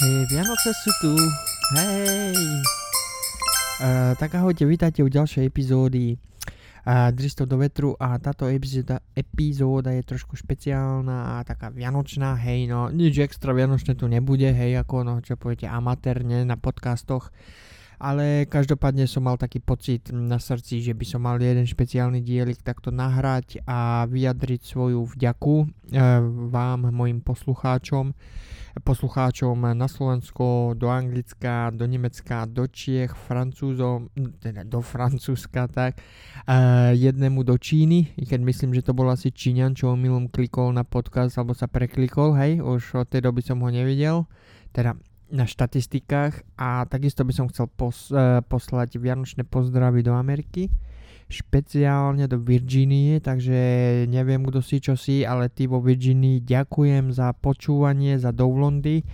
Hej, Vianoce sú tu. Hej. Uh, tak ahojte, vítajte u ďalšej epizódy uh, Dristov do vetru a táto epizóda, epizóda je trošku špeciálna a taká vianočná, hej, no nič extra vianočné tu nebude, hej, ako no, čo poviete, amatérne na podcastoch, ale každopádne som mal taký pocit na srdci, že by som mal jeden špeciálny dielik takto nahrať a vyjadriť svoju vďaku uh, vám, mojim poslucháčom, poslucháčom na Slovensko, do Anglicka, do Nemecka, do Čiech, Francúzom, teda do Francúzska, tak uh, jednému do Číny, i keď myslím, že to bol asi Číňan, čo omylom klikol na podcast alebo sa preklikol, hej, už od tej doby som ho nevidel, teda na štatistikách. A takisto by som chcel pos, uh, poslať vianočné pozdravy do Ameriky špeciálne do Virginie, takže neviem kto si čo si, ale ty vo Virginii ďakujem za počúvanie, za downloady.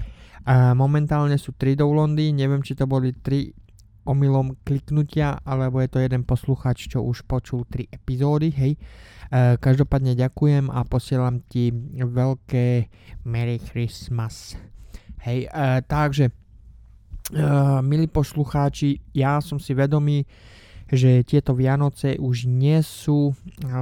A momentálne sú 3 downloady, neviem či to boli 3 omylom kliknutia, alebo je to jeden posluchač, čo už počul 3 epizódy, hej. E, každopádne ďakujem a posielam ti veľké Merry Christmas. Hej, e, takže, e, milí poslucháči, ja som si vedomý, že tieto Vianoce už nie sú,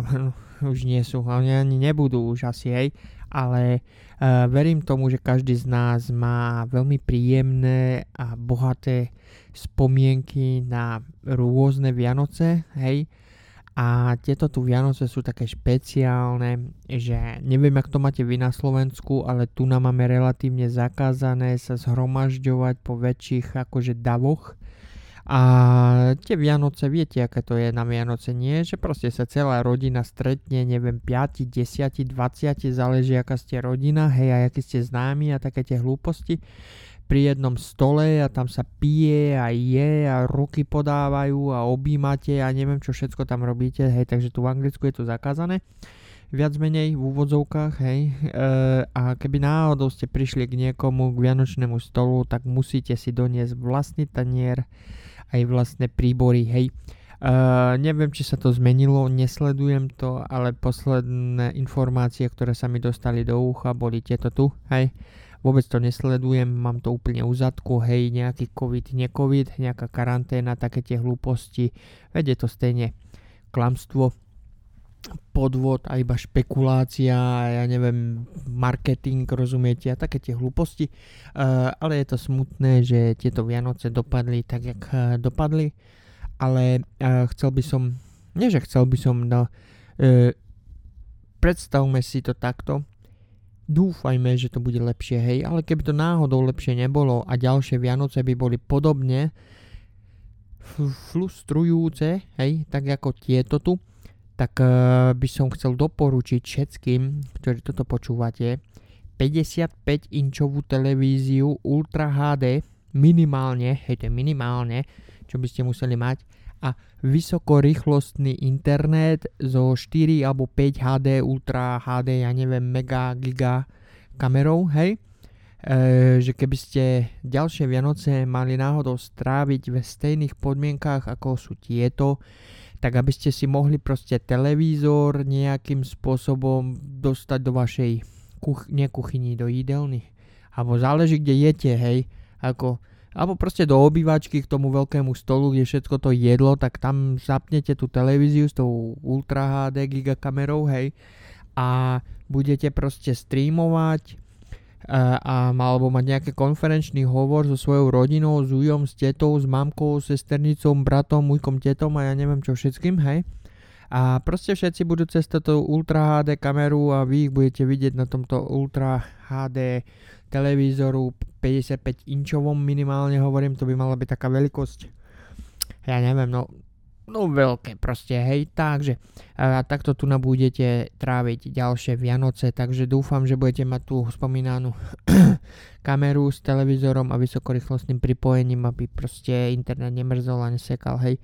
už nie sú, ani nebudú už asi, hej, ale uh, verím tomu, že každý z nás má veľmi príjemné a bohaté spomienky na rôzne Vianoce, hej, a tieto tu Vianoce sú také špeciálne, že neviem, ak to máte vy na Slovensku, ale tu nám máme relatívne zakázané sa zhromažďovať po väčších akože davoch, a tie Vianoce, viete, aké to je na Vianoce, nie? Že proste sa celá rodina stretne, neviem, 5, 10, 20, záleží, aká ste rodina, hej, a aký ste známi a také tie hlúposti pri jednom stole a tam sa pije a je a ruky podávajú a objímate a neviem čo všetko tam robíte, hej, takže tu v Anglicku je to zakázané viac menej v úvodzovkách, hej. E, a keby náhodou ste prišli k niekomu k vianočnému stolu, tak musíte si doniesť vlastný tanier, aj vlastné príbory, hej. Uh, neviem, či sa to zmenilo, nesledujem to, ale posledné informácie, ktoré sa mi dostali do ucha, boli tieto tu, hej. Vôbec to nesledujem, mám to úplne u zadku, hej, nejaký covid, necovid, nejaká karanténa, také tie hlúposti, vedie to stejne klamstvo, podvod a iba špekulácia, ja neviem, marketing, rozumiete, a také tie hlúposti. Uh, ale je to smutné, že tieto Vianoce dopadli tak, jak uh, dopadli. Ale uh, chcel by som, nie že chcel by som, no, predstavme si to takto. Dúfajme, že to bude lepšie, hej, ale keby to náhodou lepšie nebolo a ďalšie Vianoce by boli podobne frustrujúce, hej, tak ako tieto tu, tak uh, by som chcel doporučiť všetkým, ktorí toto počúvate, 55 inčovú televíziu Ultra HD minimálne, hej to minimálne, čo by ste museli mať a vysokorýchlostný internet zo 4 alebo 5 HD, Ultra HD, ja neviem, mega, giga kamerou, hej. E, že keby ste ďalšie Vianoce mali náhodou stráviť ve stejných podmienkách ako sú tieto, tak aby ste si mohli proste televízor nejakým spôsobom dostať do vašej kuch- kuchyni, do jídelny. Alebo záleží, kde jete, hej. Ako, alebo proste do obývačky k tomu veľkému stolu, kde všetko to jedlo, tak tam zapnete tú televíziu s tou Ultra HD gigakamerou, hej. A budete proste streamovať a, alebo mať nejaký konferenčný hovor so svojou rodinou, s ujom, s tetou, s mamkou, sesternicou, bratom, mújkom, tetom a ja neviem čo všetkým, hej. A proste všetci budú cez toto Ultra HD kameru a vy ich budete vidieť na tomto Ultra HD televízoru 55 inčovom minimálne hovorím, to by mala byť taká veľkosť. Ja neviem, no no veľké proste, hej, takže a takto tu budete tráviť ďalšie Vianoce, takže dúfam, že budete mať tú spomínanú kameru s televízorom a vysokorýchlostným pripojením, aby proste internet nemrzol a nesekal, hej.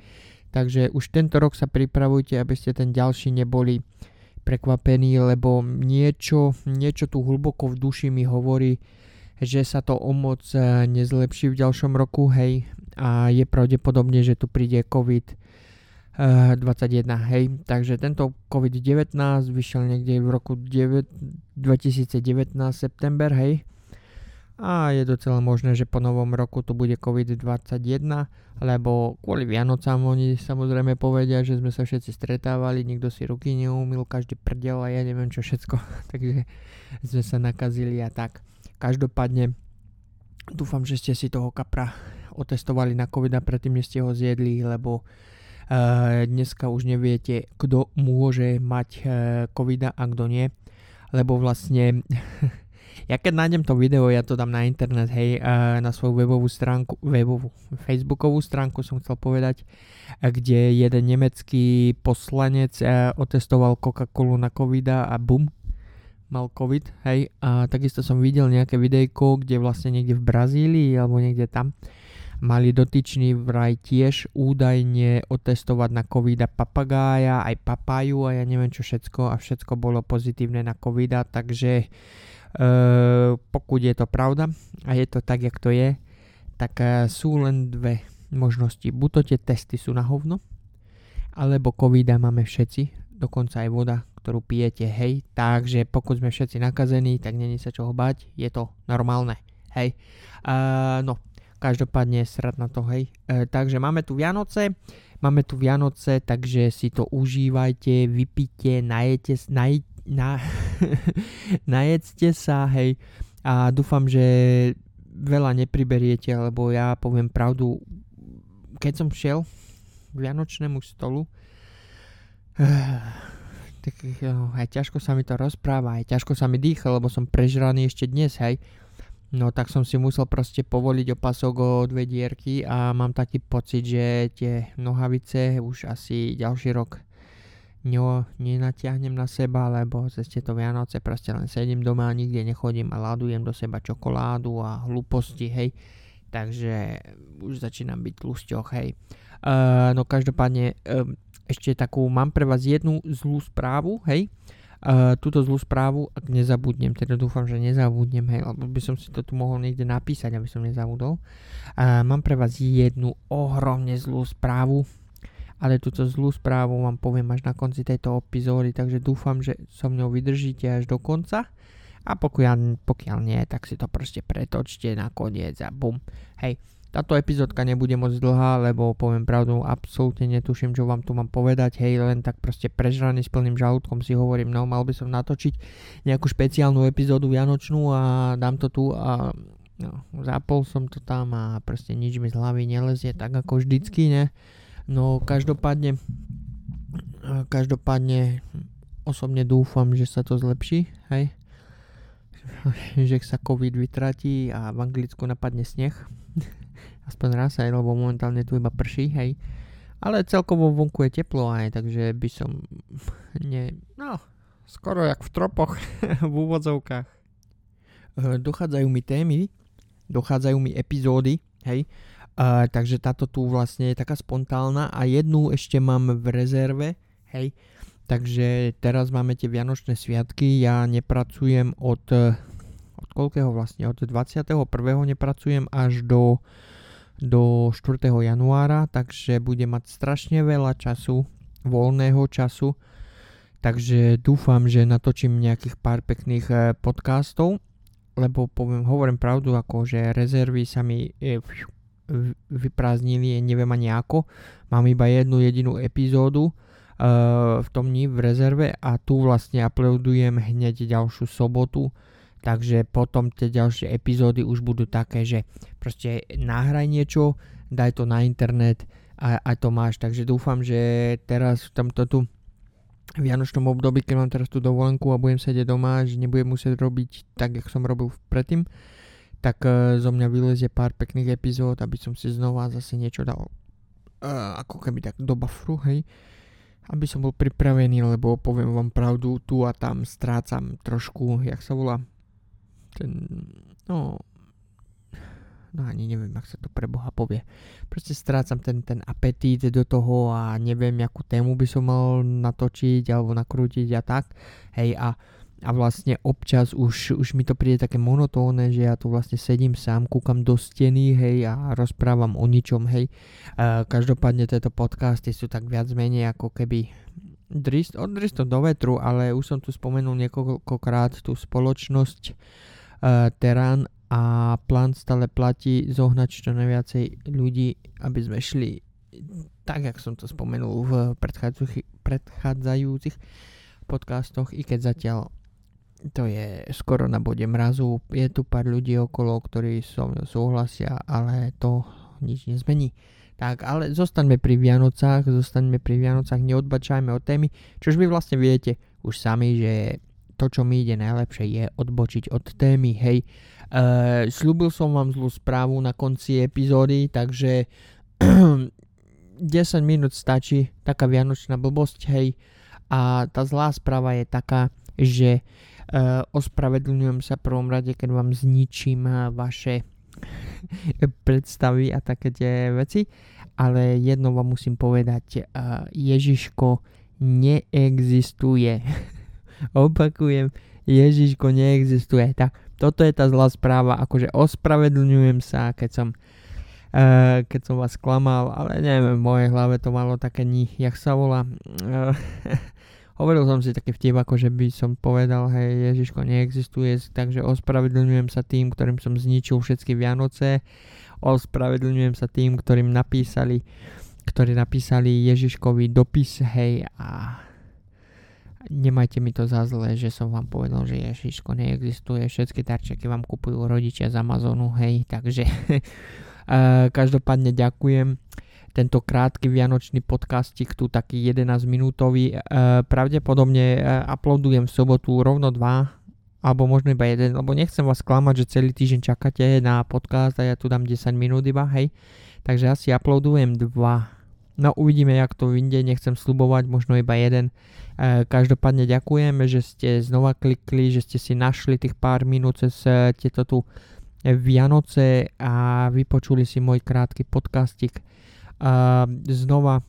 Takže už tento rok sa pripravujte, aby ste ten ďalší neboli prekvapení, lebo niečo, niečo tu hlboko v duši mi hovorí, že sa to o moc e, nezlepší v ďalšom roku, hej, a je pravdepodobne, že tu príde COVID 21, hej. Takže tento COVID-19 vyšiel niekde v roku 9, 2019 september, hej. a je docela možné, že po novom roku tu bude COVID-21, lebo kvôli Vianocám oni samozrejme povedia, že sme sa všetci stretávali, nikto si ruky neumil, každý prdel a ja neviem čo všetko, takže sme sa nakazili a tak. Každopádne dúfam, že ste si toho kapra otestovali na COVID a predtým, než ste ho zjedli, lebo dneska už neviete, kto môže mať uh, COVID a kto nie, lebo vlastne Ja keď nájdem to video, ja to dám na internet, hej, na svoju webovú stránku, webovú, facebookovú stránku som chcel povedať, kde jeden nemecký poslanec otestoval Coca-Colu na COVID a bum, mal COVID, hej, a takisto som videl nejaké videjko, kde vlastne niekde v Brazílii alebo niekde tam mali dotyčný vraj tiež údajne otestovať na COVID a papagája, aj papaju a ja neviem čo všetko a všetko bolo pozitívne na COVID, takže Uh, pokud je to pravda a je to tak, jak to je, tak uh, sú len dve možnosti. Buď to tie testy sú na hovno, alebo covid máme všetci, dokonca aj voda, ktorú pijete, hej. Takže pokud sme všetci nakazení, tak není sa čoho bať, je to normálne, hej. Uh, no, každopádne srad na to, hej. Uh, takže máme tu Vianoce, máme tu Vianoce, takže si to užívajte, vypite, najete, naj, na, najedzte sa, hej, a dúfam, že veľa nepriberiete, lebo ja poviem pravdu, keď som šiel k Vianočnému stolu, tak no, aj ťažko sa mi to rozpráva, aj ťažko sa mi dýcha, lebo som prežraný ešte dnes, hej. No tak som si musel proste povoliť opasok o dve dierky a mám taký pocit, že tie nohavice už asi ďalší rok ňo nenatiahnem na seba, lebo cez tieto Vianoce proste len sedím doma, nikde nechodím a ládujem do seba čokoládu a hlúposti, hej. Takže už začínam byť tlusťoch, hej. Uh, no každopádne um, ešte takú, mám pre vás jednu zlú správu, hej. Uh, túto zlú správu, ak nezabudnem, teda dúfam, že nezabudnem, hej, lebo by som si to tu mohol niekde napísať, aby som nezabudol. Uh, mám pre vás jednu ohromne zlú správu, ale túto zlú správu vám poviem až na konci tejto epizódy, takže dúfam, že so mnou vydržíte až do konca a pokiaľ, pokiaľ nie, tak si to proste pretočte na koniec a bum. Hej, táto epizódka nebude moc dlhá, lebo poviem pravdu, absolútne netuším, čo vám tu mám povedať, hej, len tak proste prežraný s plným žalúdkom si hovorím, no mal by som natočiť nejakú špeciálnu epizódu vianočnú a dám to tu a no, zapol som to tam a proste nič mi z hlavy nelezie, tak ako vždycky, ne. No každopádne, každopádne osobne dúfam, že sa to zlepší, hej. že sa COVID vytratí a v Anglicku napadne sneh. Aspoň raz aj, lebo momentálne tu iba prší, hej. Ale celkovo vonku je teplo aj, takže by som ne, no, skoro jak v tropoch v úvodzovkách. Dochádzajú mi témy, dochádzajú mi epizódy, hej, Uh, takže táto tu vlastne je taká spontálna a jednu ešte mám v rezerve, hej. Takže teraz máme tie Vianočné sviatky, ja nepracujem od, koľkého vlastne, od 21. nepracujem až do, do 4. januára, takže budem mať strašne veľa času, voľného času, takže dúfam, že natočím nejakých pár pekných eh, podcastov, lebo poviem, hovorím pravdu, ako že rezervy sa mi eh, vyprázdnili, neviem ani ako. Mám iba jednu jedinú epizódu uh, v tom dni v rezerve a tu vlastne uploadujem hneď ďalšiu sobotu. Takže potom tie ďalšie epizódy už budú také, že proste nahraj niečo, daj to na internet a, a to máš. Takže dúfam, že teraz v tomto tu vianočnom období, keď mám teraz tú dovolenku a budem sedieť doma, že nebudem musieť robiť tak, jak som robil predtým, tak uh, zo mňa vylezie pár pekných epizód, aby som si znova zase niečo dal uh, ako keby tak do bufferu, hej. Aby som bol pripravený, lebo poviem vám pravdu, tu a tam strácam trošku, jak sa volá, ten, no, no ani neviem, ak sa to pre Boha povie. Proste strácam ten, ten apetít do toho a neviem, akú tému by som mal natočiť alebo nakrútiť a tak. Hej, a a vlastne občas už, už mi to príde také monotónne, že ja tu vlastne sedím sám, kúkam do steny, hej, a rozprávam o ničom, hej. Uh, každopádne tieto podcasty sú tak viac menej ako keby drist, od dristom do vetru, ale už som tu spomenul niekoľkokrát tú spoločnosť Terán a plán stále platí zohnať čo najviacej ľudí, aby sme šli tak, jak som to spomenul v predchádzajúcich podcastoch, i keď zatiaľ to je skoro na bode mrazu. Je tu pár ľudí okolo, ktorí so mnou súhlasia, ale to nič nezmení. Tak, ale zostaňme pri Vianocách, zostaňme pri Vianocách, neodbačajme od témy, čož vy vlastne viete už sami, že to, čo mi ide najlepšie, je odbočiť od témy, hej. Uh, slúbil som vám zlú správu na konci epizódy, takže 10 minút stačí, taká vianočná blbosť, hej. A tá zlá správa je taká, že uh, ospravedlňujem sa prvom rade, keď vám zničím vaše predstavy a také tie veci, ale jedno vám musím povedať, uh, Ježiško neexistuje. Opakujem, Ježiško neexistuje. Tak, toto je tá zlá správa, akože ospravedlňujem sa, keď som Uh, keď som vás klamal, ale neviem, v mojej hlave to malo také ní, jak sa volá. Uh, Hovoril som si taký vtip, ako že by som povedal, hej, Ježiško neexistuje, takže ospravedlňujem sa tým, ktorým som zničil všetky Vianoce, ospravedlňujem sa tým, ktorým napísali, ktorí napísali Ježiškovi dopis, hej, a nemajte mi to za zle, že som vám povedal, že Ježiško neexistuje, všetky darčeky vám kupujú rodičia z Amazonu, hej, takže každopádne ďakujem tento krátky vianočný podcastik tu taký 11 minútový. Pravdepodobne e, uploadujem v sobotu rovno dva alebo možno iba jeden, lebo nechcem vás klamať, že celý týždeň čakáte na podcast a ja tu dám 10 minút iba, hej. Takže asi uploadujem dva. No uvidíme, jak to vyjde, nechcem slubovať, možno iba jeden. E, každopádne ďakujem, že ste znova klikli, že ste si našli tých pár minút cez e, tieto tu Vianoce a vypočuli si môj krátky podcastik. A znova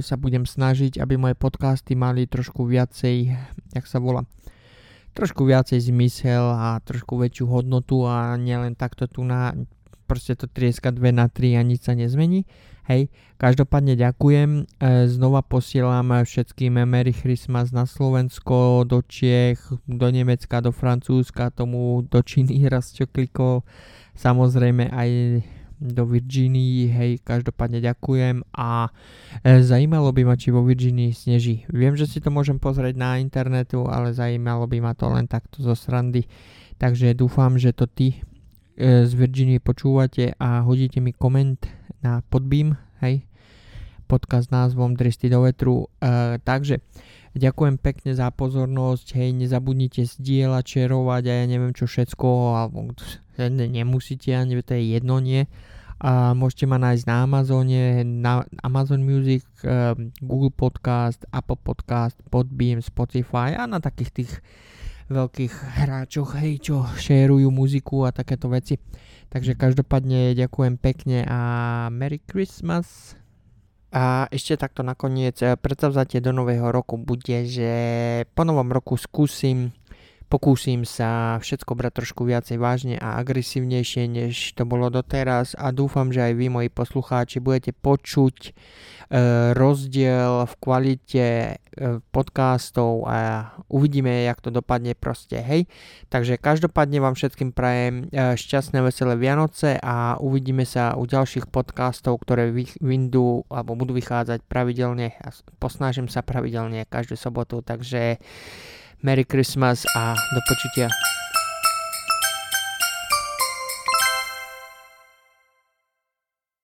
sa budem snažiť, aby moje podcasty mali trošku viacej, jak sa volá, trošku viacej zmysel a trošku väčšiu hodnotu a nielen takto tu na proste to trieska 2 na 3 a nič sa nezmení. Hej, každopádne ďakujem, e, znova posielam všetkým Merry Christmas na Slovensko, do Čiech, do Nemecka, do Francúzska, tomu do Číny raz čo klikol, samozrejme aj do Virginii, hej, každopádne ďakujem a e, zajímalo by ma, či vo Virginii sneží. Viem, že si to môžem pozrieť na internetu, ale zajímalo by ma to len takto zo srandy. Takže dúfam, že to ty z Virginie počúvate a hodíte mi koment na podbím, hej, podcast s názvom Dresty do vetru. E, takže ďakujem pekne za pozornosť, hej, nezabudnite zdieľať, šerovať a ja neviem čo všetko, alebo nemusíte, ani to je jedno, nie a môžete ma nájsť na Amazone, na Amazon Music, ehm, Google Podcast, Apple Podcast, Podbeam, Spotify a na takých tých veľkých hráčoch, hej, čo šerujú muziku a takéto veci. Takže každopádne ďakujem pekne a Merry Christmas. A ešte takto nakoniec eh, predsavzatie do nového roku bude, že po novom roku skúsim Pokúsim sa všetko brať trošku viacej vážne a agresívnejšie, než to bolo doteraz a dúfam, že aj vy, moji poslucháči, budete počuť e, rozdiel v kvalite e, podcastov a uvidíme, jak to dopadne proste, hej. Takže každopádne vám všetkým prajem e, šťastné, veselé Vianoce a uvidíme sa u ďalších podcastov, ktoré vyjdú alebo budú vychádzať pravidelne a posnažím sa pravidelne každú sobotu, takže Merry Christmas a do počutia.